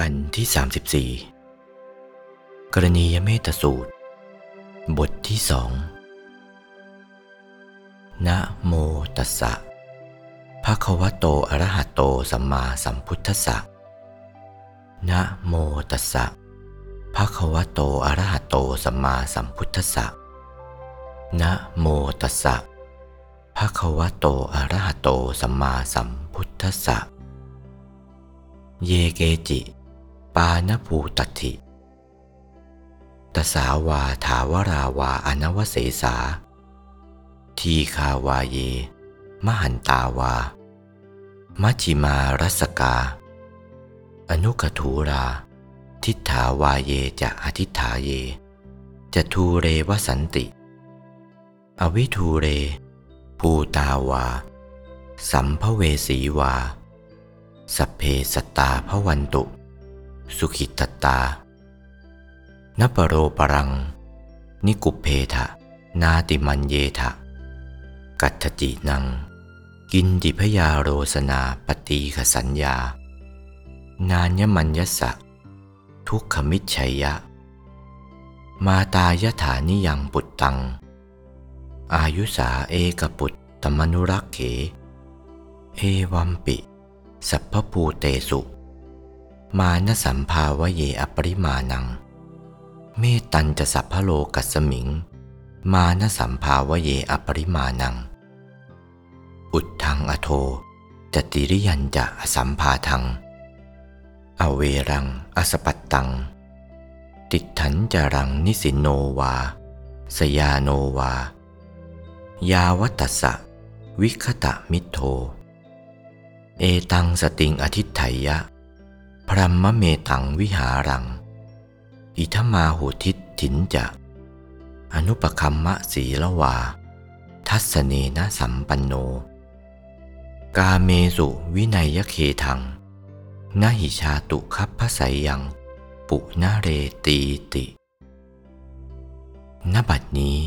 กันที่ 34 กรณียเมตสูตร บทที่สองนะโมตัสสะภะคะวะโตอะระหะโตสัมมาสัมพุทธัสสะนะโมตัสสะภะคะวะโตอะระหะโตสัมมาสัมพุทธัสสะนะโมตัสสะภะคะวะโตอะระหะโตสัมมาสัมพุทธัสสะเยเกจิ ปานภูตัติตสาวาถาวราวาอนวเสสา ทีคาวาเย มหันตาวา มัชิมารัสกา อนุกถูรา ทิฏฐาวาเยจะอธิฐาเย จะทูเรวสันติ อวิทูเร ภูตาวา สัมภเวสีวาสเพสตตาพวันตุ สุขิตตา นปโรปรัง นิกุเพทะ นาติมันเยทะ กัตถจินัง กินดิพยาโรสนาปฏิขสัญญา นานยมัญยสะ ทุกขมิจฉัยยะ มาตายฐานิยังปุตตัง อายุสาเอกปุตตมนุรักเข เอวัมปิ สัพพภูเตสุ มานสัมภาวเยอปริมาณัง เมตันจะสัพพโลกัสมิง มานสัมภาวเยอปริมาณัง อุดทังอโทจติริยันจะอสัมภาทัง อเวรัง อสปัตตัง ติดถันจรังนิสินโนวา สยาโนวา ยาวัตสะ วิคตะมิโท เอตังสติงอธิไถยะ พรัมมะเมตังวิหารัง อิทมาหุทิตถินจะ อนุปคัมมะสีละวา ทัศเนนะสัมปันโน กาเมสุวินัยเคทังนหิชาตุคัพพไสยัง ปุนาเรตีติณบัดนี้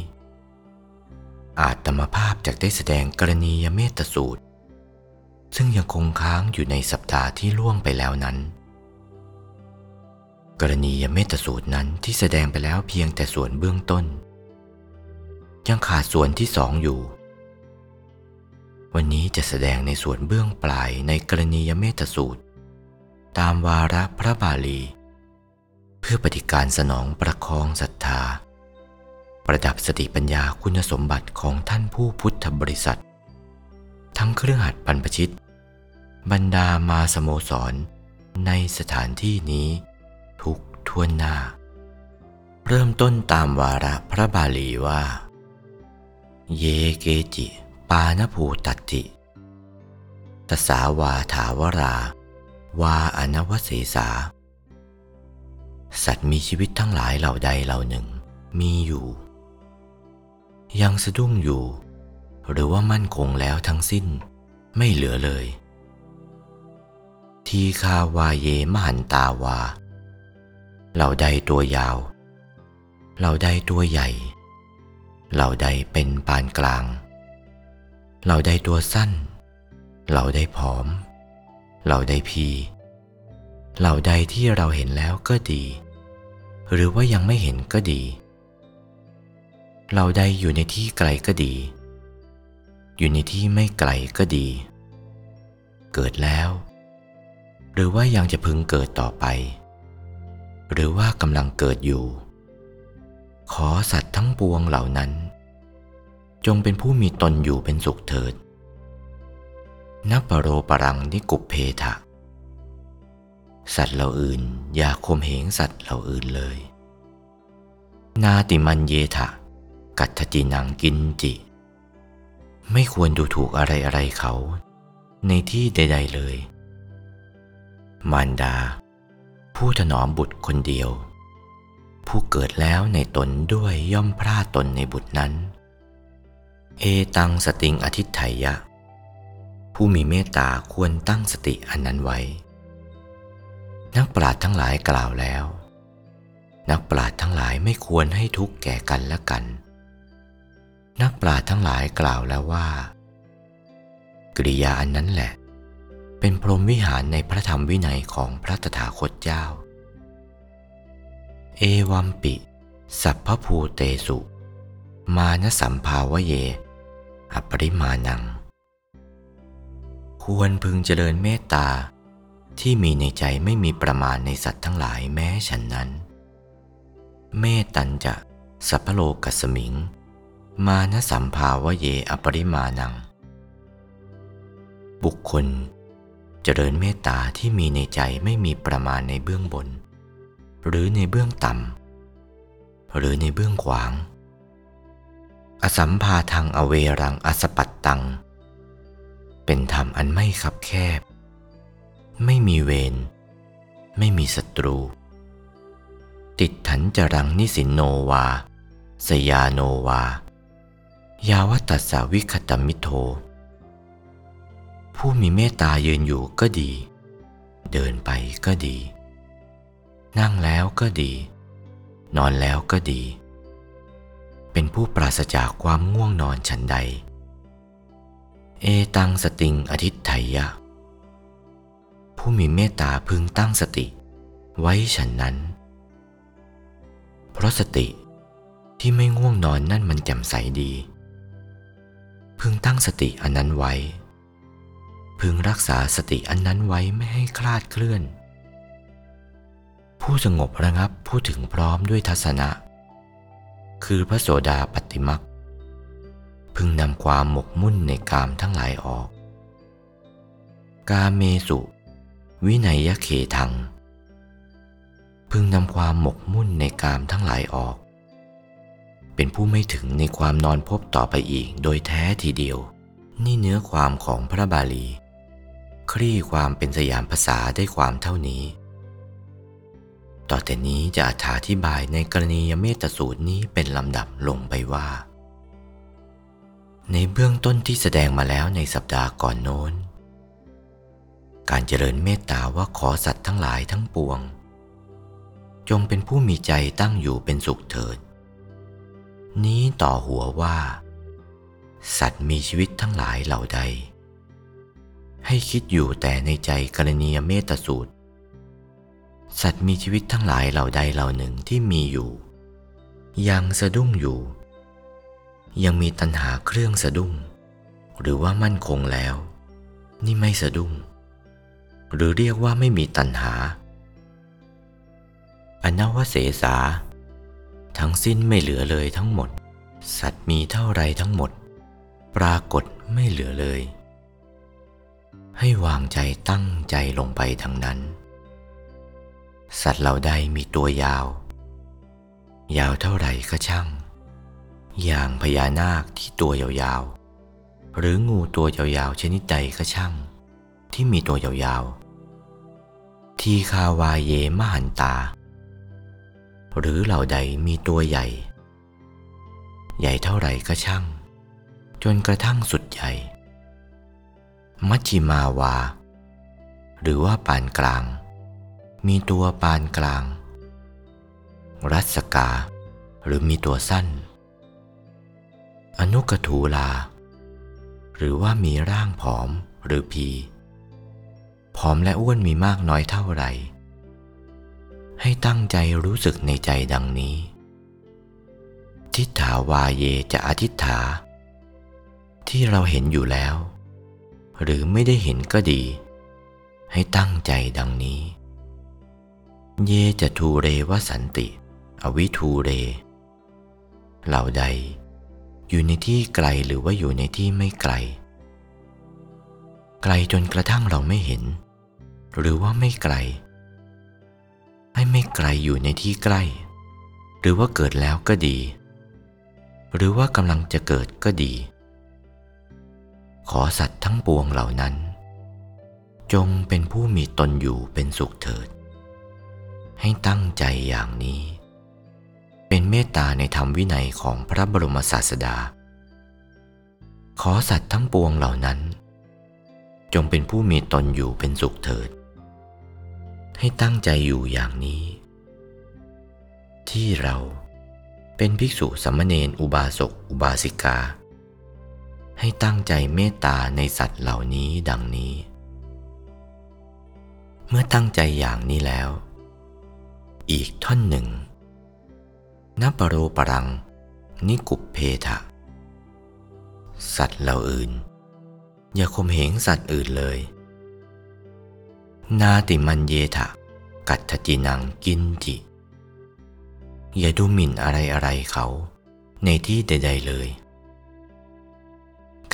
อาตมภาพจากได้แสดงกรณียเมตสูตร ซึ่งยังคงค้างอยู่ในสัปดาห์ที่ล่วงไปแล้วนั้น กรณียเมตสูตรนั้นที่แสดงไปแล้วเพียงแต่ส่วนเบื้องต้น ยังขาดส่วนที่สองอยู่ วันนี้จะแสดงในส่วนเบื้องปลายในกรณียเมตสูตร ตามวาระพระบาลี เพื่อปฏิการสนองประคองศรัทธา ประดับสติปัญญาคุณสมบัติของท่านผู้พุทธบริษัท ทั้งเครื่องหัดปันปชิต บรรดามาสโมสร ในสถานที่นี้ ทวนหน้า เริ่มต้นตามวาระพระบาลีว่า เยเกจิ ปานภูตัติตสาวาถาวรา วาอนวเสสา สัตว์มีชีวิตทั้งหลายเหล่าใดเหล่าหนึ่ง มีอยู่ ยังสะดุ้งอยู่ หรือว่ามั่นคงแล้วทั้งสิ้น ไม่เหลือเลย ทีคาวาเยมหันตาวา เหล่าใดตัวยาวเหล่าใดตัวใหญ่เหล่าใดเป็นปานกลางเหล่าใดตัวสั้นเหล่าใดผอมเหล่าใดพีเหล่าใดที่เราเห็นแล้วก็ดี หรือว่ายังไม่เห็นก็ดีเหล่าใดอยู่ในที่ไกลก็ดี อยู่ในที่ไม่ไกลก็ดี เกิดแล้ว หรือว่ายังจะพึงเกิดต่อไป หรือว่ากำลังเกิดอยู่ ขอสัตว์ทั้งปวงเหล่านั้น จงเป็นผู้มีตนอยู่เป็นสุขเถิดนัปโรปรังนิกุปเพทะสัตว์เหล่าอื่น อย่าคมเหงสัตว์เหล่าอื่นเลย นาติมันเยทะ กัตถจินังกินจิ ไม่ควรดูถูกอะไรอะไรเขา ในที่ใด ๆเลย มารดา ผู้ถนอมบุตรคนเดียว ผู้เกิดแล้วในตนด้วยย่อมพลาดตนในบุตรนั้น เอตังสติงอธิไทยะ ผู้มีเมตตาควรตั้งสติอันนั้นไว้ นักปราชญ์ทั้งหลายกล่าวแล้ว นักปราชญ์ทั้งหลายไม่ควรให้ทุกข์แก่กันและกัน นักปราชญ์ทั้งหลายกล่าวแล้วว่ากริยาอันนั้นแหละ เป็นพรหมวิหารในพระธรรมวินัยของพระตถาคตเจ้า เอวัมปิ สัพพภูเตสุ มานสัมภาวเย อปริมาณัง ควรพึงเจริญเมตตาที่มีในใจไม่มีประมาณในสัตว์ทั้งหลายแม้ฉันนั้น เมตันจะสัพพโลกัสมิง มานสัมภาวเยอปริมาณัง บุคคล เจริญเมตตาที่มีในใจไม่มีประมาณในเบื้องบน หรือในเบื้องต่ำหรือในเบื้องขวาง อสัมภาทังอเวรังอสปัตตัง เป็นธรรมอันไม่คับแคบ ไม่มีเวรไม่มีศัตรู ติดถันจรังนิสินโนวา สยาโนวา ยาวัตสาวิคตมิโท ผู้มีเมตตายืนอยู่ก็ดี เดินไปก็ดี นั่งแล้วก็ดี นอนแล้วก็ดี เป็นผู้ปราศจากความง่วงนอนฉันใด เอตังสติงอทิตไทยะ ผู้มีเมตตาพึงตั้งสติ ไว้ฉันนั้น เพราะสติที่ไม่ง่วงนอนนั่นมันแจ่มใสดี พึงตั้งสติอันนั้นไว้ พึงรักษาสติอันนั้นไว้ไม่ให้คลาดเคลื่อน ผู้สงบระงับผู้ถึงพร้อมด้วยทัศนะ คือพระโสดาปฏิมักพึงนำความหมกมุ่นในกามทั้งหลายออก กาเมสุ วินัยเคทัง พึงนำความหมกมุ่นในกามทั้งหลายออก เป็นผู้ไม่ถึงในความนอนพบต่อไปอีกโดยแท้ทีเดียว นี่เนื้อความของพระบาลี คลี่ความเป็นสยามภาษาได้ความเท่านี้ ต่อแต่นี้จะอธิบายในกรณียเมตสูตรนี้เป็นลำดับลงไปว่า ในเบื้องต้นที่แสดงมาแล้วในสัปดาห์ก่อนโน้น การเจริญเมตตาว่าขอสัตว์ทั้งหลายทั้งปวง จงเป็นผู้มีใจตั้งอยู่เป็นสุขเถิด นี้ต่อหัวว่า สัตว์มีชีวิตทั้งหลายเหล่าใด ให้คิดอยู่แต่ในใจกรณียเมตสูตร สัตว์มีชีวิตทั้งหลายเหล่าใดเหล่าหนึ่งที่มีอยู่ ยังสะดุ้งอยู่ ยังมีตัณหาเครื่องสะดุ้ง หรือว่ามั่นคงแล้ว นี่ไม่สะดุ้ง หรือเรียกว่าไม่มีตัณหาอนวเสสา ทั้งสิ้นไม่เหลือเลยทั้งหมด สัตว์มีเท่าไรทั้งหมด ปรากฏไม่เหลือเลย ให้วางใจตั้งใจลงไปทั้งนั้น สัตว์เหล่าใดมีตัวยาว ยาวเท่าไหร่ก็ช่าง อย่างพญานาคที่ตัวยาวๆ หรืองูตัวยาวๆชนิดใดก็ช่าง ที่มีตัวยาวๆ ทีคาวาเยมหันตา หรือเหล่าใดมีตัวใหญ่ ใหญ่เท่าไหร่ก็ช่าง จนกระทั่งสุดใหญ่ มัชชิมาวา หรือว่าปานกลาง มีตัวปานกลาง รัศกา หรือมีตัวสั้น อนุกถูลา หรือว่ามีร่างผอมหรือพี ผอมและอ้วนมีมากน้อยเท่าไหร่ ให้ตั้งใจรู้สึกในใจดังนี้ ทิฏฐาวาเยจะอธิษฐาที่เราเห็นอยู่แล้ว หรือไม่ได้เห็นก็ดี ให้ตั้งใจดังนี้ เยจะทูเรวสันติ อวิทูเร เหล่าใด อยู่ในที่ไกลหรือว่าอยู่ในที่ไม่ไกล ไกลจนกระทั่งเราไม่เห็น หรือว่าไม่ไกล ให้ไม่ไกลอยู่ในที่ใกล้ หรือว่าเกิดแล้วก็ดี หรือว่ากำลังจะเกิดก็ดี ขอสัตว์ทั้งปวงเหล่านั้น จงเป็นผู้มีตนอยู่เป็นสุขเถิด ให้ตั้งใจอย่างนี้ เป็นเมตตาในธรรมวินัยของพระบรมศาสดา ขอสัตว์ทั้งปวงเหล่านั้น จงเป็นผู้มีตนอยู่เป็นสุขเถิด ให้ตั้งใจอยู่อย่างนี้ ที่เราเป็นภิกษุสัมมเนนอุบาสกอุบาสิกา ให้ตั้งใจเมตตาในสัตว์เหล่านี้ดังนี้ เมื่อตั้งใจอย่างนี้แล้ว อีกท่อนหนึ่งนปโรปรัง นิกุปเพทะ สัตว์เหล่าอื่น อย่าข่มเหงสัตว์อื่นเลย นาติมันเยทะ กัตถจินังกินจิ อย่าดูหมิ่นอะไรอะไรเขา ในที่ใด ๆเลย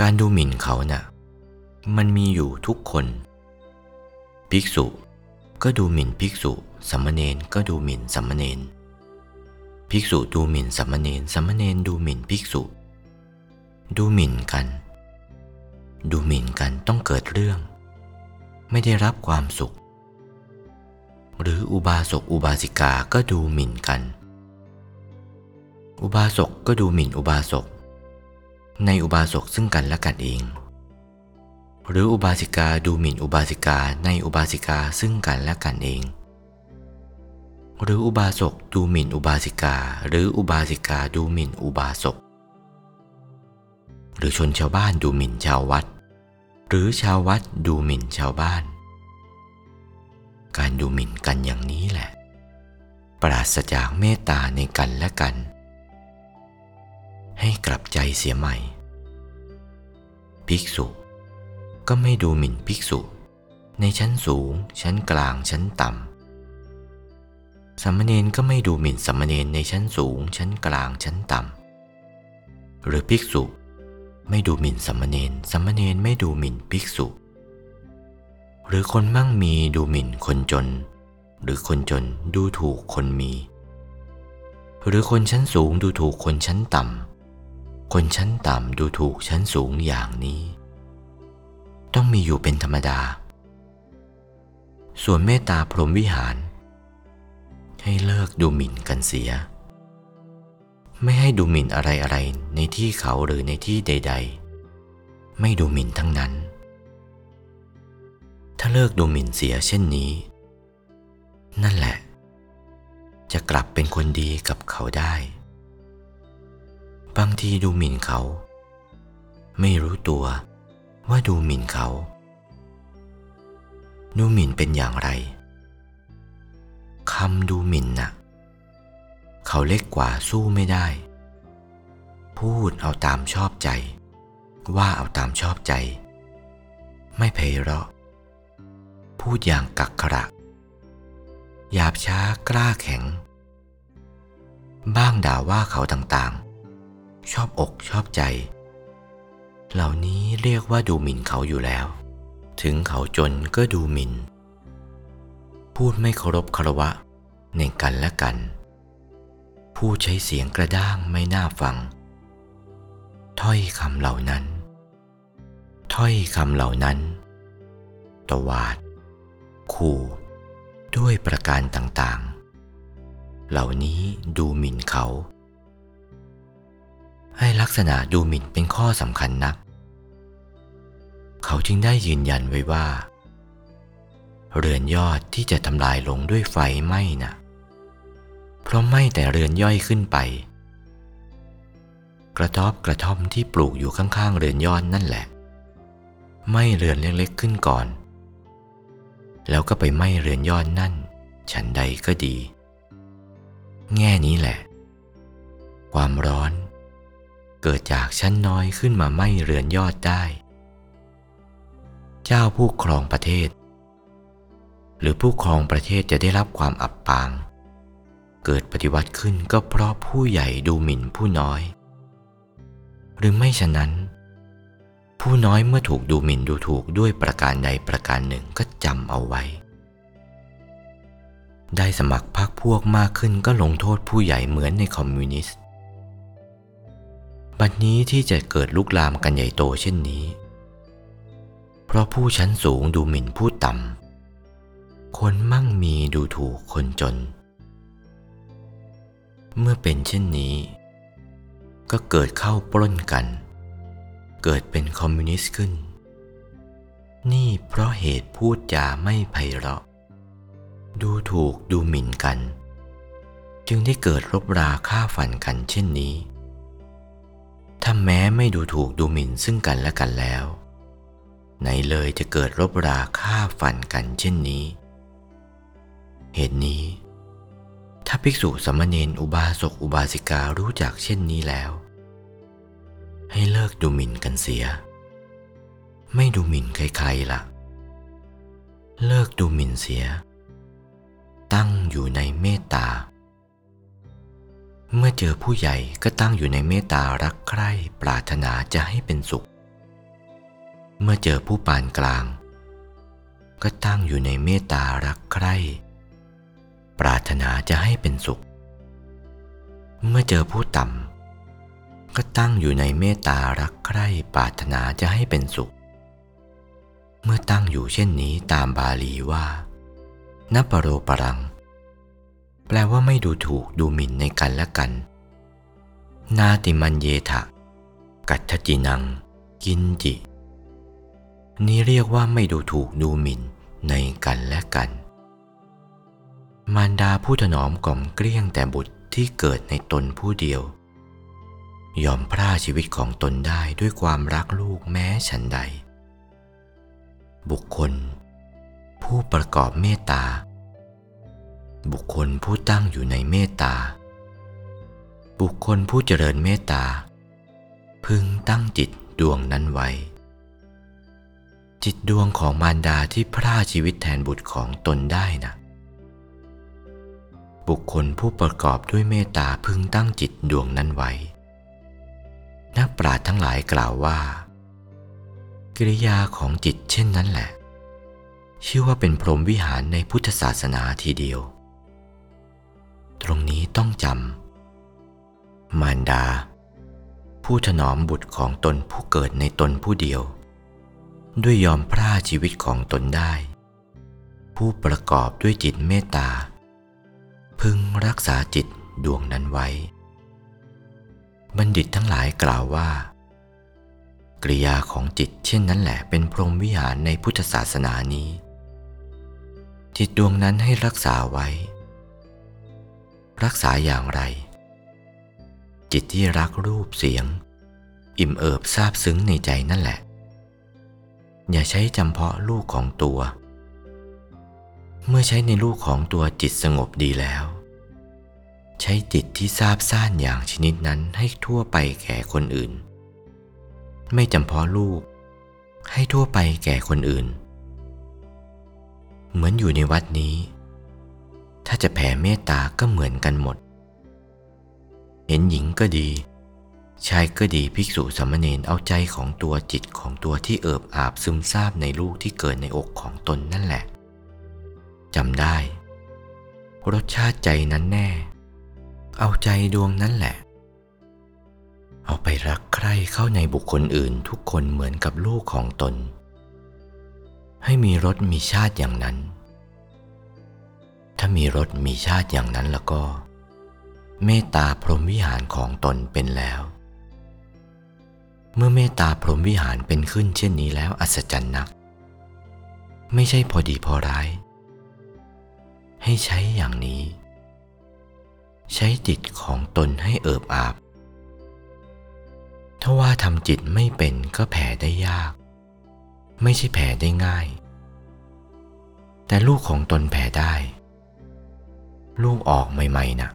การดูหมิ่นเขานะ่ะ มันมีอยู่ทุกคน ภิกษุก็ดูหมิ่นภิกษุสัมมเนนก็ดูหมิ่นสัมมเนนภิกษุดูหมิ่นสัมมเนนสัมมเนนดูหมิ่นภิกษุ ดูหมิ่นกัน ดูหมิ่นกันต้องเกิดเรื่อง ไม่ได้รับความสุข หรืออุบาสกอุบาสิกาก็ดูหมิ่นกัน อุบาสกก็ดูหมิ่นอุบาสก ในอุบาสกซึ่งกันและกันเอง หรืออุบาสิกาดูหมิ่นอุบาสิกาในอุบาสิกาซึ่งกันและกันเอง หรืออุบาสกดูหมิ่นอุบาสิกา หรืออุบาสิกาดูหมิ่นอุบาสก หรือชนชาวบ้านดูหมิ่นชาววัด หรือชาววัดดูหมิ่นชาวบ้าน การดูหมิ่นกันอย่างนี้แหละ ปราศจากเมตตาในกันและกัน ให้กลับใจเสียใหม่ ภิกษุ ก็ไม่ดูหมิ่นภิกษุ ในชั้นสูง ชั้นกลางชั้นต่ำสมมเนนก็ไม่ดูหมิ่นสมมเนนในชั้นสูง ชั้นกลางชั้นต่ำหรือภิกษุ ไม่ดูหมิ่นสมมเนนสัมมเนนไม่ดูหมิ่นภิกษุ หรือคนมั่งมีดูหมิ่นคนจน หรือคนจนดูถูกคนมี หรือคนชั้นสูงดูถูกคนชั้นต่ำ คนชั้นต่ำดูถูกชั้นสูงอย่างนี้ ต้องมีอยู่เป็นธรรมดา ส่วนเมตตาพรหมวิหาร ให้เลิกดูหมิ่นกันเสีย ไม่ให้ดูหมิ่นอะไรอะไรในที่เขาหรือในที่ใด ๆ ไม่ดูหมิ่นทั้งนั้น ถ้าเลิกดูหมิ่นเสียเช่นนี้ นั่นแหละ จะกลับเป็นคนดีกับเขาได้ บางทีดูหมิ่นเขา ไม่รู้ตัวว่าดูหมิ่นเขา ดูหมิ่นเป็นอย่างไรคำดูหมิ่นนะ่ะ เขาเล็กกว่าสู้ไม่ได้ พูดเอาตามชอบใจ ว่าเอาตามชอบใจ ไม่เพเราะ พูดอย่างกักขระ หยาบช้ากล้าแข็ง บ้างด่าว่าเขาต่างๆ ชอบอกชอบใจ เหล่านี้เรียกว่าดูหมิ่นเขาอยู่แล้ว ถึงเขาจนก็ดูหมิ่น พูดไม่เคารพคารวะในกันและกันพูดใช้เสียงกระด้างไม่น่าฟัง ถ้อยคำเหล่านั้น ถ้อยคำเหล่านั้น ตวาด ขู่ด้วยประการต่างๆ เหล่านี้ดูหมิ่นเขา ให้ลักษณะดูหมิ่นเป็นข้อสำคัญนัก เขาจึงได้ยืนยันไว้ว่า เรือนยอดที่จะทำลายลงด้วยไฟไหม้นะ่ะ เพราะไหม้แต่เรือนย่อยขึ้นไป กระทบกระท่อมที่ปลูกอยู่ข้างๆเรือนยอดนั่นแหละไหม้เรือนเล็กๆขึ้นก่อน แล้วก็ไปไหม้เรือนยอดนั่น ฉันใดก็ดี แง่นี้แหละความร้อน เกิดจากชั้นน้อยขึ้นมาไม้เรือนยอดได้ เจ้าผู้ครองประเทศ หรือผู้ครองประเทศจะได้รับความอับปาง เกิดปฏิวัติขึ้นก็เพราะผู้ใหญ่ดูหมิ่นผู้น้อย หรือไม่ฉะนั้น ผู้น้อยเมื่อถูกดูหมิ่นดูถูกด้วยประการใดประการหนึ่งก็จำเอาไว้ ได้สมัครพรรคพวกมากขึ้นก็ลงโทษผู้ใหญ่เหมือนในคอมมิวนิสต์ บัดนนี้ที่จะเกิดลุกลามกันใหญ่โตเช่นนี้ เพราะผู้ชั้นสูงดูหมิ่นผู้ต่ำ คนมั่งมีดูถูกคนจน เมื่อเป็นเช่นนี้ ก็เกิดเข้าปล้นกัน เกิดเป็นคอมมิวนิสต์ขึ้น นี่เพราะเหตุพูดจาไม่ไพเราะ ดูถูกดูหมิ่นกัน จึงได้เกิดรบราฆ่าฟันกันเช่นนี้ ถ้าแม้ไม่ดูถูกดูหมิ่นซึ่งกันและกันแล้ว ไหนเลยจะเกิดรบราฆ่าฟันกันเช่นนี้ เหตุนี้ ถ้าภิกษุสมณเณรอุบาสกอุบาสิการู้จักเช่นนี้แล้ว ให้เลิกดูหมิ่นกันเสีย ไม่ดูหมิ่นใครๆละ่ะ เลิกดูหมิ่นเสีย ตั้งอยู่ในเมตตา เมื่อเจอผู้ใหญ่ก็ตั้งอยู่ในเมตตารักใคร่ปรารถนาจะให้เป็นสุข เมื่อเจอผู้ปานกลาง ก็ตั้งอยู่ในเมตตารักใคร่ปรารถนาจะให้เป็นสุข เมื่อเจอผู้ต่ำก็ตั้งอยู่ในเมตตารักใคร่ปรารถนาจะให้เป็นสุข เมื่อตั้งอยู่เช่นนี้ตามบาลีว่านัปโรปรัง แปลว่าไม่ดูถูกดูหมิ่นในกันและกัน นาติมันเยทะ กัตจินัง กินจิ นี้เรียกว่าไม่ดูถูกดูหมิ่นในกันและกัน มารดาผู้ถนอมกล่อมเกลี้ยงแต่บุตรที่เกิดในตนผู้เดียว ยอมพร่าชีวิตของตนได้ด้วยความรักลูกแม้ฉันใด บุคคล ผู้ประกอบเมตตา บุคคลผู้ตั้งอยู่ในเมตตา บุคคลผู้เจริญเมตตา พึงตั้งจิตดวงนั้นไว้ จิตดวงของมารดาที่พร่าชีวิตแทนบุตรของตนได้นะบุคคลผู้ประกอบด้วยเมตตาพึงตั้งจิตดวงนั้นไว้ นักปราชญ์ทั้งหลายกล่าวว่า กิริยาของจิตเช่นนั้นแหละ ชื่อว่าเป็นพรหมวิหารในพุทธศาสนาทีเดียว ตรงนี้ต้องจำ มารดา ผู้ถนอมบุตรของตนผู้เกิดในตนผู้เดียว ด้วยยอมพร่าชีวิตของตนได้ ผู้ประกอบด้วยจิตเมตตา พึงรักษาจิตดวงนั้นไว้ บัณฑิตทั้งหลายกล่าวว่า กริยาของจิตเช่นนั้นแหละเป็นพรหมวิหารในพุทธศาสนานี้ จิตดวงนั้นให้รักษาไว้ รักษาอย่างไร จิตที่รักรูปเสียง อิ่มเอิบซาบซึ้งในใจนั่นแหละ อย่าใช้จำเพาะลูกของตัว เมื่อใช้ในลูกของตัวจิตสงบดีแล้ว ใช้จิตที่ซาบซ่านอย่างชนิดนั้นให้ทั่วไปแก่คนอื่น ไม่จำเพาะลูก ให้ทั่วไปแก่คนอื่น เหมือนอยู่ในวัดนี้ ถ้าจะแผ่เมตตาก็เหมือนกันหมด เห็นหญิงก็ดี ชายก็ดีภิกษุสามเณรเอาใจของตัวจิตของตัวที่เอิบอาบซึมซาบในลูกที่เกิดในอกของตนนั่นแหละจำได้ รสชาติใจนั้นแน่ เอาใจดวงนั้นแหละ เอาไปรักใคร่เข้าในบุคคลอื่นทุกคนเหมือนกับลูกของตน ให้มีรสมีชาติอย่างนั้น ถ้ามีรสมีชาติอย่างนั้นแล้วก็ เมตตาพรหมวิหารของตนเป็นแล้ว เมื่อเมตตาพรหมวิหารเป็นขึ้นเช่นนี้แล้วอัศจรรย์นัก ไม่ใช่พอดีพอร้าย ให้ใช้อย่างนี้ ใช้จิตของตนให้เอิบอาบ ถ้าว่าทำจิตไม่เป็นก็แผ่ได้ยาก ไม่ใช่แผ่ได้ง่าย แต่ลูกของตนแผ่ได้ ลูกออกใหม่ๆนะ่ะ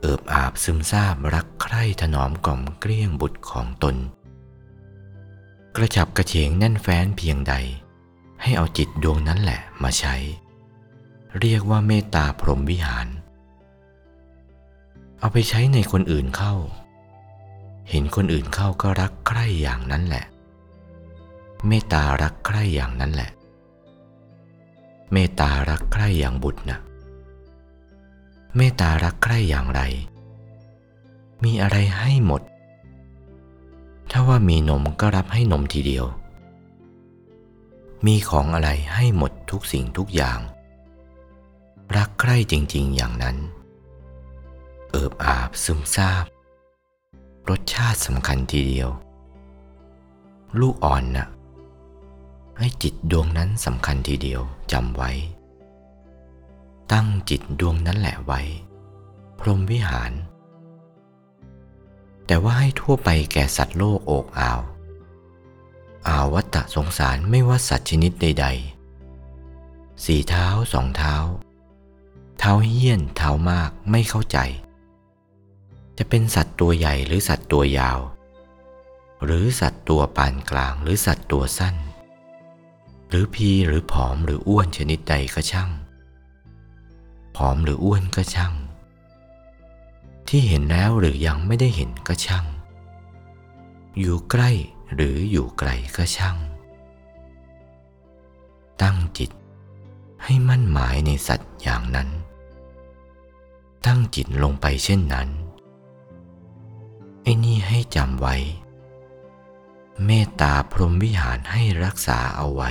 เอิบอาบซึมซาบรักใคร่ถนอมกล่อมเกลี้ยงบุตรของตน กระฉับกระเฉงแน่นแฟ้นเพียงใด ให้เอาจิตดวงนั้นแหละมาใช้ เรียกว่าเมตตาพรหมวิหาร เอาไปใช้ในคนอื่นเข้า เห็นคนอื่นเข้าก็รักใคร่อย่างนั้นแหละ เมตตารักใคร่อย่างนั้นแหละ เมตตารักใคร่อย่างบุตรนะ เมตตารักใคร่อย่างไร มีอะไรให้หมด ถ้าว่ามีนมก็รับให้นมทีเดียว มีของอะไรให้หมดทุกสิ่งทุกอย่าง รักใคร่จริง ๆ อย่างนั้น เอิบอาบซึมซาบ รสชาติสำคัญทีเดียว ลูกอ่อนนะ่ะให้จิตดวงนั้นสำคัญทีเดียวจำไว้ ตั้งจิตดวงนั้นแหละไว้ พรหมวิหาร แต่ว่าให้ทั่วไปแก่สัตว์โลกโอกอ่าว อาวัตตะสงสารไม่ว่าสัตว์ชนิดใด ๆ สี่เท้าสองเท้า เท้าเฮี้ยนเท้ามากไม่เข้าใจ จะเป็นสัตว์ตัวใหญ่หรือสัตว์ตัวยาว หรือสัตว์ตัวปานกลางหรือสัตว์ตัวสั้น หรือพีหรือผอมหรืออ้วนชนิดใดก็ช่าง ผอมหรืออ้วนก็ช่าง ที่เห็นแล้วหรือยังไม่ได้เห็นก็ช่าง อยู่ใกล้หรืออยู่ไกลก็ช่าง ตั้งจิตให้มั่นหมายในสัตว์อย่างนั้น ตั้งจิตลงไปเช่นนั้น ไอ้นี่ให้จำไว้ เมตตาพรหมวิหารให้รักษาเอาไว้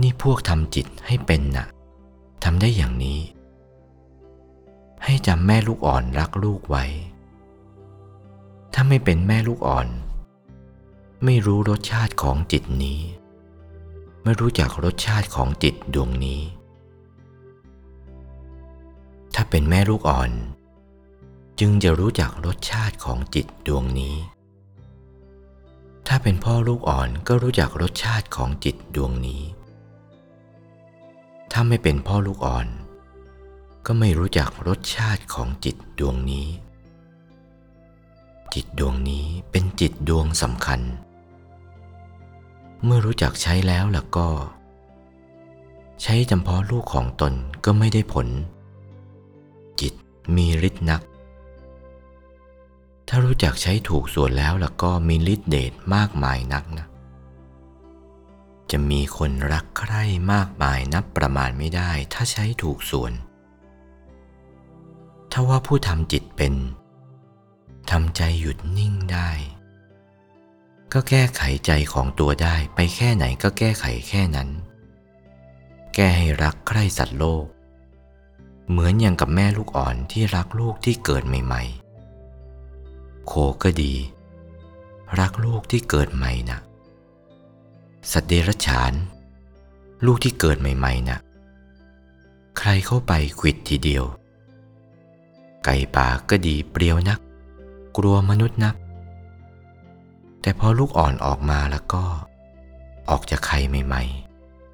นี่พวกทำจิตให้เป็นนะ่ะ ทำได้อย่างนี้ ให้จำแม่ลูกอ่อนรักลูกไว้ ถ้าไม่เป็นแม่ลูกอ่อน ไม่รู้รสชาติของจิตนี้ ไม่รู้จักรสชาติของจิตดวงนี้ ถ้าเป็นแม่ลูกอ่อน จึงจะรู้จักรสชาติของจิตดวงนี้ ถ้าเป็นพ่อลูกอ่อนก็รู้จักรสชาติของจิตดวงนี้ ถ้าไม่เป็นพ่อลูกอ่อน ก็ไม่รู้จักรสชาติของจิตดวงนี้ จิตดวงนี้เป็นจิตดวงสำคัญ เมื่อรู้จักใช้แล้วล่ะก็ ใช้จำเพาะลูกของตนก็ไม่ได้ผล จิตมีฤทธิ์นัก ถ้ารู้จักใช้ถูกส่วนแล้วล่ะก็มีฤทธิ์เดชมากมายนักนะ จะมีคนรักใคร่มากมายนับประมาณไม่ได้ถ้าใช้ถูกส่วน ถ้าว่าผู้ทำจิตเป็นทำใจหยุดนิ่งได้ ก็แก้ไขใจของตัวได้ไปแค่ไหนก็แก้ไขแค่นั้น แก้ให้รักใคร่สัตว์โลก เหมือนอย่างกับแม่ลูกอ่อนที่รักลูกที่เกิดใหม่ ๆ โคก็ดี รักลูกที่เกิดใหม่นะ สัตว์เดรัจฉาน ลูกที่เกิดใหม่ๆนะใครเข้าไปขิดทีเดียว ไก่ป่าก็ดีเปรียวนัก กลัวมนุษย์นัก แต่พอลูกอ่อนออกมาแล้วก็ ออกจากไข่ใหม่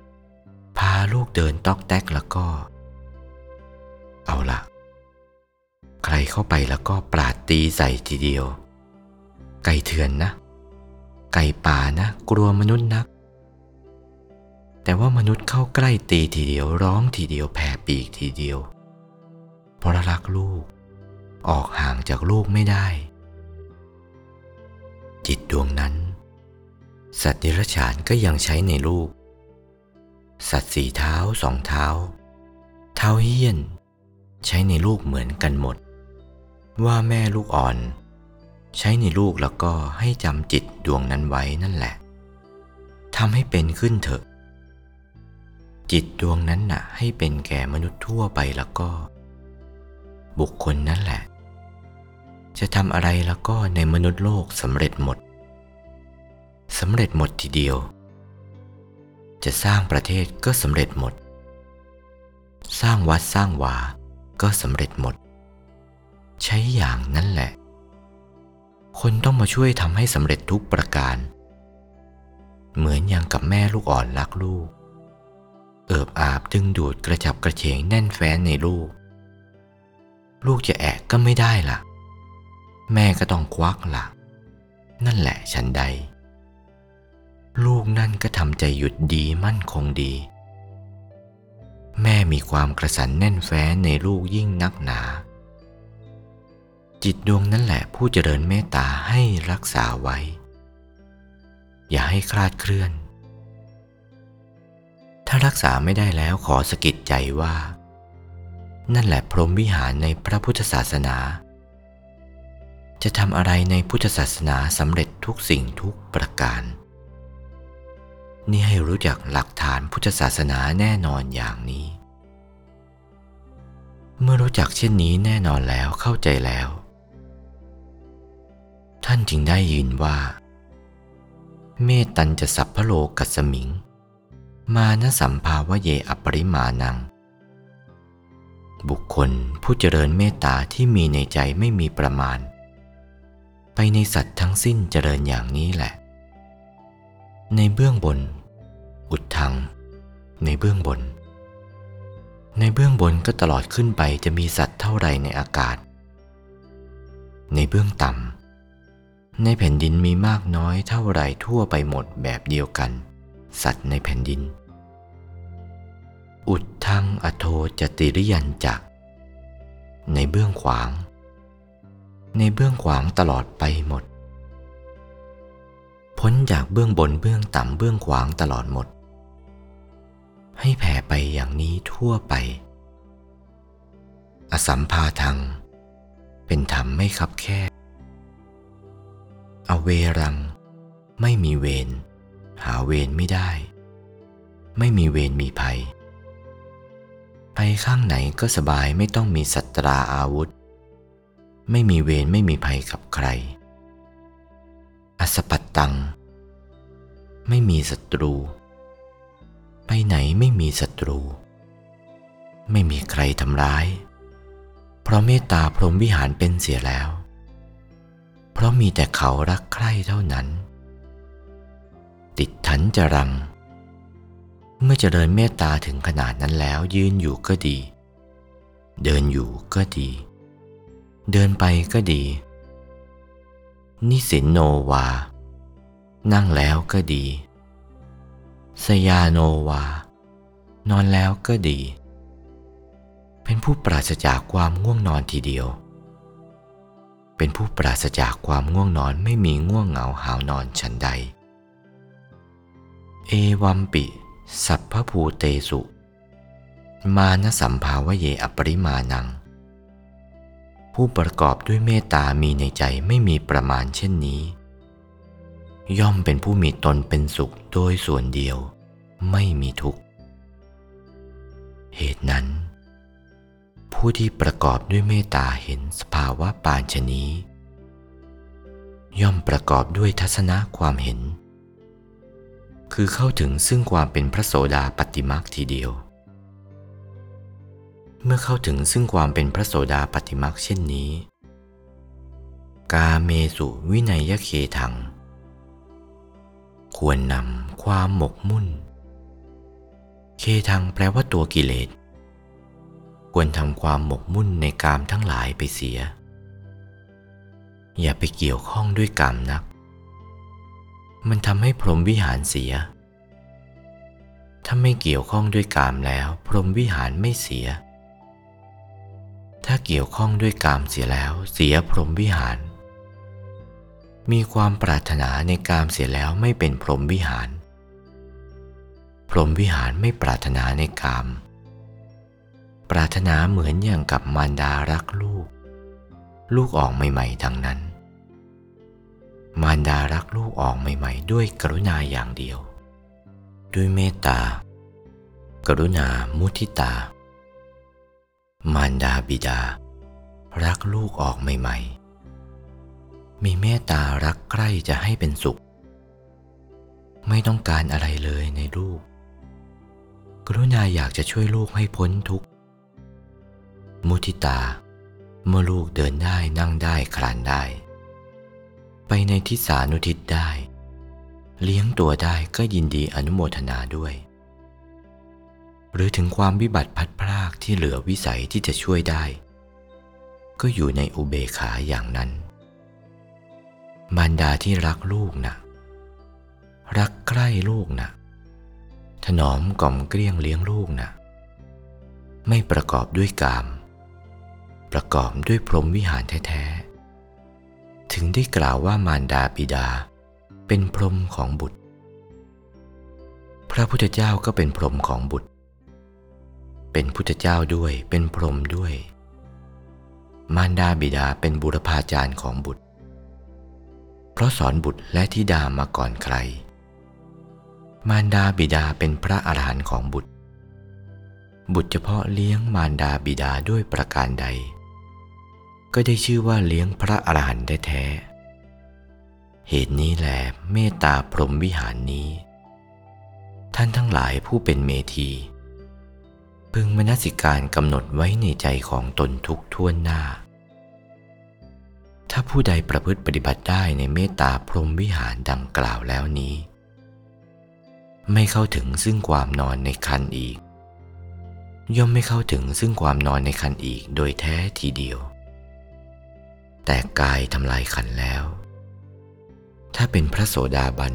ๆ พาลูกเดินตอกแตกแล้วก็ เอาละใครเข้าไปแล้วก็ปราดตีใส่ทีเดียว ไก่เถื่อนนะไก่ป่านะ กลัวมนุษย์นัก แต่ว่ามนุษย์เข้าใกล้ตีทีเดียวร้องทีเดียวแผ่ปีกทีเดียว เพราะรักลูก ออกห่างจากลูกไม่ได้ จิตดวงนั้น สัตว์เดรัจฉานก็ยังใช้ในลูก สัตว์สี่เท้าสองเท้า เท้าเฮี้ยน ใช้ในลูกเหมือนกันหมด ว่าแม่ลูกอ่อน ใช้ในลูกแล้วก็ให้จำจิตดวงนั้นไว้นั่นแหละทำให้เป็นขึ้นเถอะ จิตดวงนั้นน่ะ ให้เป็นแก่มนุษย์ทั่วไปแล้วก็ บุคคลนั่นแหละ จะทำอะไรแล้วก็ในมนุษย์โลกสำเร็จหมดสำเร็จหมดทีเดียว จะสร้างประเทศก็สำเร็จหมด สร้างวัดสร้างวา ก็สำเร็จหมด ใช้อย่างนั้นแหละ คนต้องมาช่วยทำให้สำเร็จทุกประการ เหมือนอย่างกับแม่ลูกอ่อนรักลูก เอิบอาบดึงดูดกระจับกระเฉงแน่นแฟ้นในลูก ลูกจะแอกก็ไม่ได้ล่ะ แม่ก็ต้องควักล่ะ นั่นแหละฉันใด ลูกนั่นก็ทำใจหยุดดีมั่นคงดี แม่มีความกระสันแน่นแฟ้นในลูกยิ่งนักหนา จิตดวงนั่นแหละผู้เจริญเมตตาให้รักษาไว้ อย่าให้คลาดเคลื่อน ถ้ารักษาไม่ได้แล้วขอสกิดใจว่า นั่นแหละพรหมวิหารในพระพุทธศาสนา จะทำอะไรในพุทธศาสนาสำเร็จทุกสิ่งทุกประการ นี่ให้รู้จักหลักฐานพุทธศาสนาแน่นอนอย่างนี้ เมื่อรู้จักเช่นนี้แน่นอนแล้วเข้าใจแล้ว ท่านจึงได้ยินว่า เมตันจะสัพพโลกัสมิง มานะสัมภาวะเยอปริมาณัง บุคคลผู้เจริญเมตตาที่มีในใจไม่มีประมาณ ไปในสัตว์ทั้งสิ้นเจริญอย่างนี้แหละ ในเบื้องบน อุดทัง ในเบื้องบน ในเบื้องบนก็ตลอดขึ้นไปจะมีสัตว์เท่าไรในอากาศ ในเบื้องต่ำในแผ่นดินมีมากน้อยเท่าไรทั่วไปหมดแบบเดียวกัน สัตว์ในแผ่นดิน อุดทังอโทจติริยันจัก ในเบื้องขวาง ในเบื้องขวางตลอดไปหมด พ้นจากเบื้องบนเบื้องต่ำเบื้องขวางตลอดหมด ให้แผ่ไปอย่างนี้ทั่วไป อสัมภาทัง เป็นธรรมไม่คับแคบอเวรัง ไม่มีเวร หาเวรไม่ได้ ไม่มีเวรมีภัย ไปข้างไหนก็สบายไม่ต้องมีสัตราอาวุธ ไม่มีเวรไม่มีภัยกับใคร อสปัตตัง ไม่มีศัตรู ไปไหนไม่มีศัตรู ไม่มีใครทำร้าย เพราะเมตตาพรหมวิหารเป็นเสียแล้ว เพราะมีแต่เขารักใคร่เท่านั้น ติดทันจะรัง เมื่อเจริญเมตตาถึงขนาดนั้นแล้วยืนอยู่ก็ดี เดินอยู่ก็ดี เดินไปก็ดี นิสินโนวา นั่งแล้วก็ดี สยาโนวา นอนแล้วก็ดี เป็นผู้ปราศจากความง่วงนอนทีเดียวเป็นผู้ปราศจากความง่วงนอนไม่มีง่วงเหงาหาวนอนฉันใด เอวัมปิ สัพพภูเตสุ มานสัมภาวเยอปริมาณัง ผู้ประกอบด้วยเมตตามีในใจไม่มีประมาณเช่นนี้ ย่อมเป็นผู้มีตนเป็นสุขโดยส่วนเดียว ไม่มีทุกข์ เหตุนั้น ผู้ที่ประกอบด้วยเมตตาเห็นสภาวะปานชนีย่อมประกอบด้วยทัศนะความเห็น คือเข้าถึงซึ่งความเป็นพระโสดาปฏิมักทีเดียว เมื่อเข้าถึงซึ่งความเป็นพระโสดาปฏิมักเช่นนี้ กาเมสุวินัยเคทัง ควรนำความหมกมุ่น เคทังแปลว่าตัวกิเลส ควรทำความหมกมุ่นในกามทั้งหลายไปเสีย อย่าไปเกี่ยวข้องด้วยกามนัก มันทำให้พรหมวิหารเสีย ถ้าไม่เกี่ยวข้องด้วยกามแล้ว พรหมวิหารไม่เสีย ถ้าเกี่ยวข้องด้วยกามเสียแล้ว เสียพรหมวิหาร มีความปรารถนาในกามเสียแล้วไม่เป็นพรหมวิหาร พรหมวิหารไม่ปรารถนาในกาม ปรารถนาเหมือนอย่างกับมารดารักลูก ลูกออกใหม่ ๆ ทั้งนั้น มารดารักลูกออกใหม่ ๆ ด้วยกรุณาอย่างเดียว ด้วยเมตตา กรุณามุทิตา มารดาบิดา รักลูกออกใหม่ ๆ มีเมตตารักใกล้จะให้เป็นสุข ไม่ต้องการอะไรเลยในลูก กรุณาอยากจะช่วยลูกให้พ้นทุกข์มุทิตา เมื่อลูกเดินได้นั่งได้คลานได้ ไปในทิศานุทิศได้ เลี้ยงตัวได้ก็ยินดีอนุโมทนาด้วย หรือถึงความวิบัติพัดพรากที่เหลือวิสัยที่จะช่วยได้ ก็อยู่ในอุเบขาอย่างนั้น มารดาที่รักลูกนะรักใกล้ลูกนะถนอมกล่อมเกลี้ยงเลี้ยงลูกนะไม่ประกอบด้วยกาม ประกอบด้วยพรหมวิหารแท้ๆ ถึงได้กล่าวว่ามารดาบิดา เป็นพรหมของบุตร พระพุทธเจ้าก็เป็นพรหมของบุตร เป็นพุทธเจ้าด้วยเป็นพรหมด้วย มารดาบิดาเป็นบุรพาจารย์ของบุตร เพราะสอนบุตรและธิดามาก่อนใคร มารดาบิดาเป็นพระอรหันต์ของบุตร บุตรเฉพาะเลี้ยงมารดาบิดาด้วยประการใด ก็ได้ชื่อว่าเลี้ยงพระอรหันต์ได้แท้ เหตุนี้แหลเมตตาพรหมวิหารนี้ ท่านทั้งหลายผู้เป็นเมธีพึงมนสิการกำหนดไว้ในใจของตนทุกท่วนหน้า ถ้าผู้ใดประพฤติปฏิบัติได้ในเมตตาพรหมวิหารดังกล่าวแล้วนี้ ไม่เข้าถึงซึ่งความนอนในคันอีก ย่อมไม่เข้าถึงซึ่งความนอนในคันอีกโดยแท้ทีเดียว แต่กายทำลายขันแล้ว ถ้าเป็นพระโสดาบัน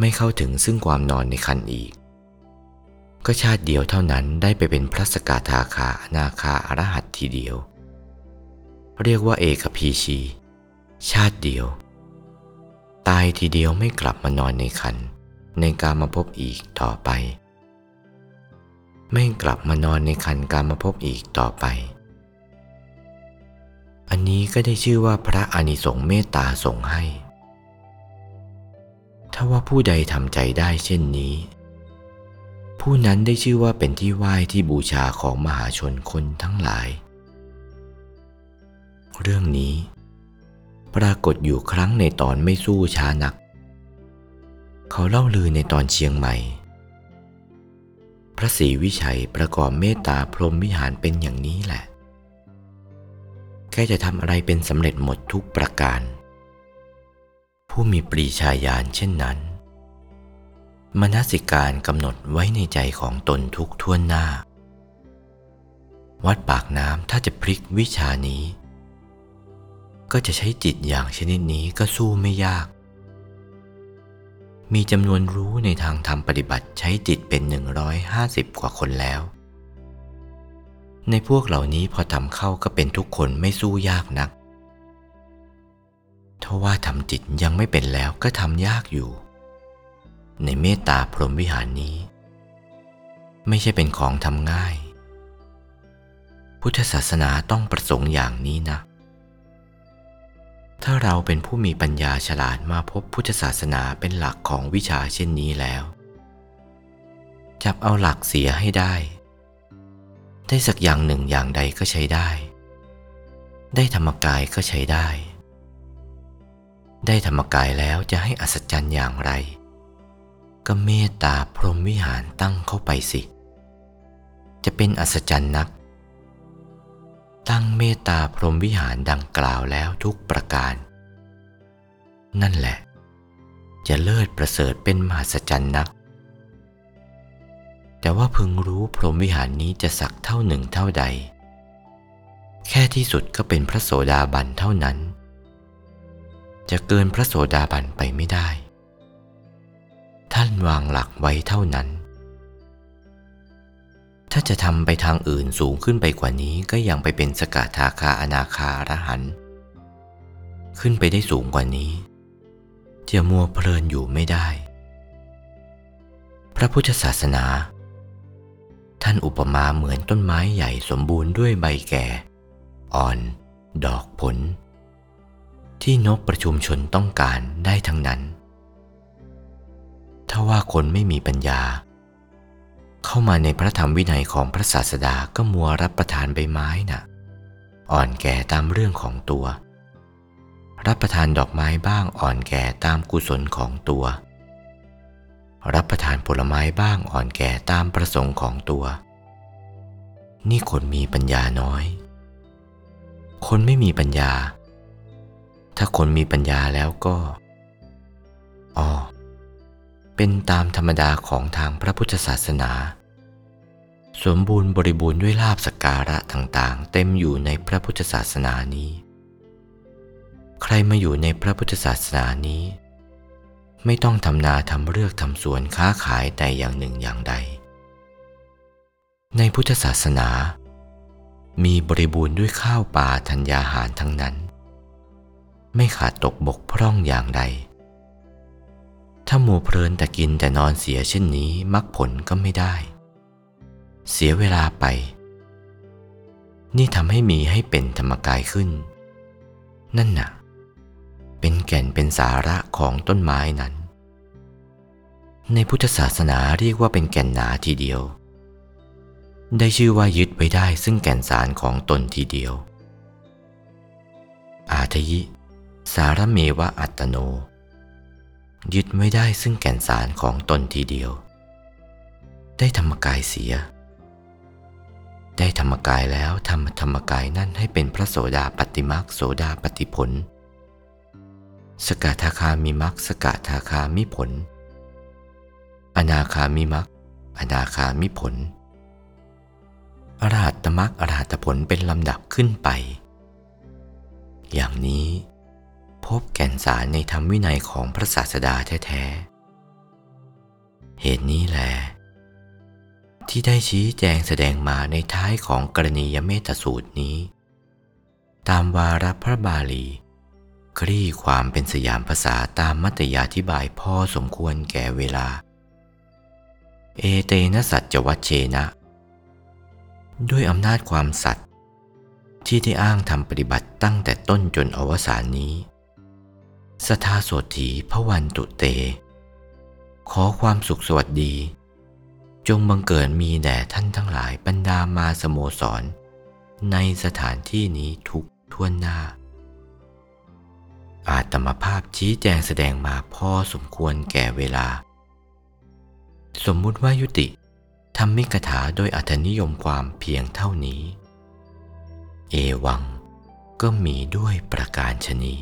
ไม่เข้าถึงซึ่งความนอนในคันอีก ก็ชาติเดียวเท่านั้นได้ไปเป็นพระสกทาคาอนาคาอรหัตทีเดียว เรียกว่าเอกพีชี ชาติเดียว ตายทีเดียวไม่กลับมานอนในคัน ในการมาพบอีกต่อไป ไม่กลับมานอนในคันการมาพบอีกต่อไป อันนี้ก็ได้ชื่อว่าพระอานิสงส์เมตตาส่งให้ ถ้าว่าผู้ใดทำใจได้เช่นนี้ ผู้นั้นได้ชื่อว่าเป็นที่ไหว้ที่บูชาของมหาชนคนทั้งหลาย เรื่องนี้ปรากฏอยู่ครั้งในตอนไม่สู้ช้านัก เขาเล่าลือในตอนเชียงใหม่ พระศรีวิชัยประกอบเมตตาพรหมวิหารเป็นอย่างนี้แหละ แค่จะทำอะไรเป็นสำเร็จหมดทุกประการ ผู้มีปรีชาญาณเช่นนั้น มนสิการกำหนดไว้ในใจของตนทุกท่วนหน้า วัดปากน้ำถ้าจะพลิกวิชานี้ ก็จะใช้จิตอย่างชนิดนี้ก็สู้ไม่ยาก มีจำนวนรู้ในทางธรรมปฏิบัติใช้จิตเป็น 150 กว่าคนแล้ว ในพวกเหล่านี้พอทำเข้าก็เป็นทุกคนไม่สู้ยากนัก ถ้าว่าทำจิตยังไม่เป็นแล้วก็ทำยากอยู่ ในเมตตาพรหมวิหารนี้ ไม่ใช่เป็นของทำง่าย พุทธศาสนาต้องประสงค์อย่างนี้นะ ถ้าเราเป็นผู้มีปัญญาฉลาดมาพบพุทธศาสนาเป็นหลักของวิชาเช่นนี้แล้ว จับเอาหลักเสียให้ได้ ได้สักอย่างหนึ่งอย่างใดก็ใช้ได้ ได้ธรรมกายก็ใช้ได้ ได้ธรรมกายแล้วจะให้อัศจรรย์อย่างไร ก็เมตตาพรหมวิหารตั้งเข้าไปสิ จะเป็นอัศจรรย์นัก ตั้งเมตตาพรหมวิหารดังกล่าวแล้วทุกประการ นั่นแหละ จะเลิศประเสริฐเป็นมหัศจรรย์นัก แต่ว่าพึงรู้พรหมวิหารนี้จะสักเท่าหนึ่งเท่าใด แค่ที่สุดก็เป็นพระโสดาบันเท่านั้น จะเกินพระโสดาบันไปไม่ได้ ท่านวางหลักไว้เท่านั้น ถ้าจะทำไปทางอื่นสูงขึ้นไปกว่านี้ก็ยังไปเป็นสกทาคาอนาคารหัน ขึ้นไปได้สูงกว่านี้ จะมัวเพลินอยู่ไม่ได้พระพุทธศาสนา ท่านอุปมาเหมือนต้นไม้ใหญ่สมบูรณ์ด้วยใบแก่ อ่อน ดอกผล ที่นกประชุมชนต้องการได้ทั้งนั้น ถ้าว่าคนไม่มีปัญญา เข้ามาในพระธรรมวินัยของพระศาสดาก็มัวรับประทานใบไม้นะ่ะ อ่อนแก่ตามเรื่องของตัว รับประทานดอกไม้บ้างอ่อนแก่ตามกุศลของตัว รับประทานผลไม้บ้างอ่อนแก่ตามประสงค์ของตัว นี่คนมีปัญญาน้อย คนไม่มีปัญญา ถ้าคนมีปัญญาแล้วก็อ๋อเป็นตามธรรมดาของทางพระพุทธศาสนา สมบูรณ์บริบูรณ์ด้วยลาบสกการะต่างๆ เต็มอยู่ในพระพุทธศาสนานี้ ใครมาอยู่ในพระพุทธศาสนานี้ ไม่ต้องทำนาทำเรือกทำสวนค้าขายแต่อย่างหนึ่งอย่างใด ในพุทธศาสนา มีบริบูรณ์ด้วยข้าวปลาธัญญาหารทั้งนั้น ไม่ขาดตกบกพร่องอย่างใด ถ้ามัวเพลินแต่กินแต่นอนเสียเช่นนี้มรรคผลก็ไม่ได้ เสียเวลาไป นี่ทำให้มีให้เป็นธรรมกายขึ้น นั่นน่ะ เป็นแก่นเป็นสาระของต้นไม้นั้น ในพุทธศาสนาเรียกว่าเป็นแก่นหนาทีเดียว ได้ชื่อว่ายึดไว้ได้ซึ่งแก่นสารของตนทีเดียว อาทยิ สารเมวะอัตโน ยึดไม่ได้ซึ่งแก่นสารของตนทีเดียว ได้ธรรมกายเสีย ได้ธรรมกายแล้วทำธรรมกายนั่นให้เป็นพระโสดาปฏิมักโสดาปฏิผล สกทาคามีมักสกทาคามิผล อนาคามิมักอนาคามิผล อรหัตมรรคอรหัตผลเป็นลำดับขึ้นไป อย่างนี้พบแก่นสารในธรรมวินัยของพระศาสดาแท้ๆ เหตุนี้แหละที่ได้ชี้แจงแสดงมาในท้ายของกรณียเมตสูตรนี้ ตามวาระพระบาลี คลี่ความเป็นสยามภาษาตามมัตยาธิบายพอสมควรแก่เวลา เอเตนะสัจวัชเชนะ ด้วยอำนาจความสัตย์ที่ได้อ้างทำปฏิบัติตั้งแต่ต้นจนอวสานนี้ สทาโสถีพระวันตุเต ขอความสุขสวัสดี จงบังเกิดมีแด่ท่านทั้งหลายบรรดามาสโมสร ในสถานที่นี้ทุกท่วหน้า อาตมภาพชี้แจงแสดงมาพอสมควรแก่เวลา สมมุติว่ายุติทำมิกถาโดยอัธนิยมความเพียงเท่านี้ เอวังก็มีด้วยประการชนี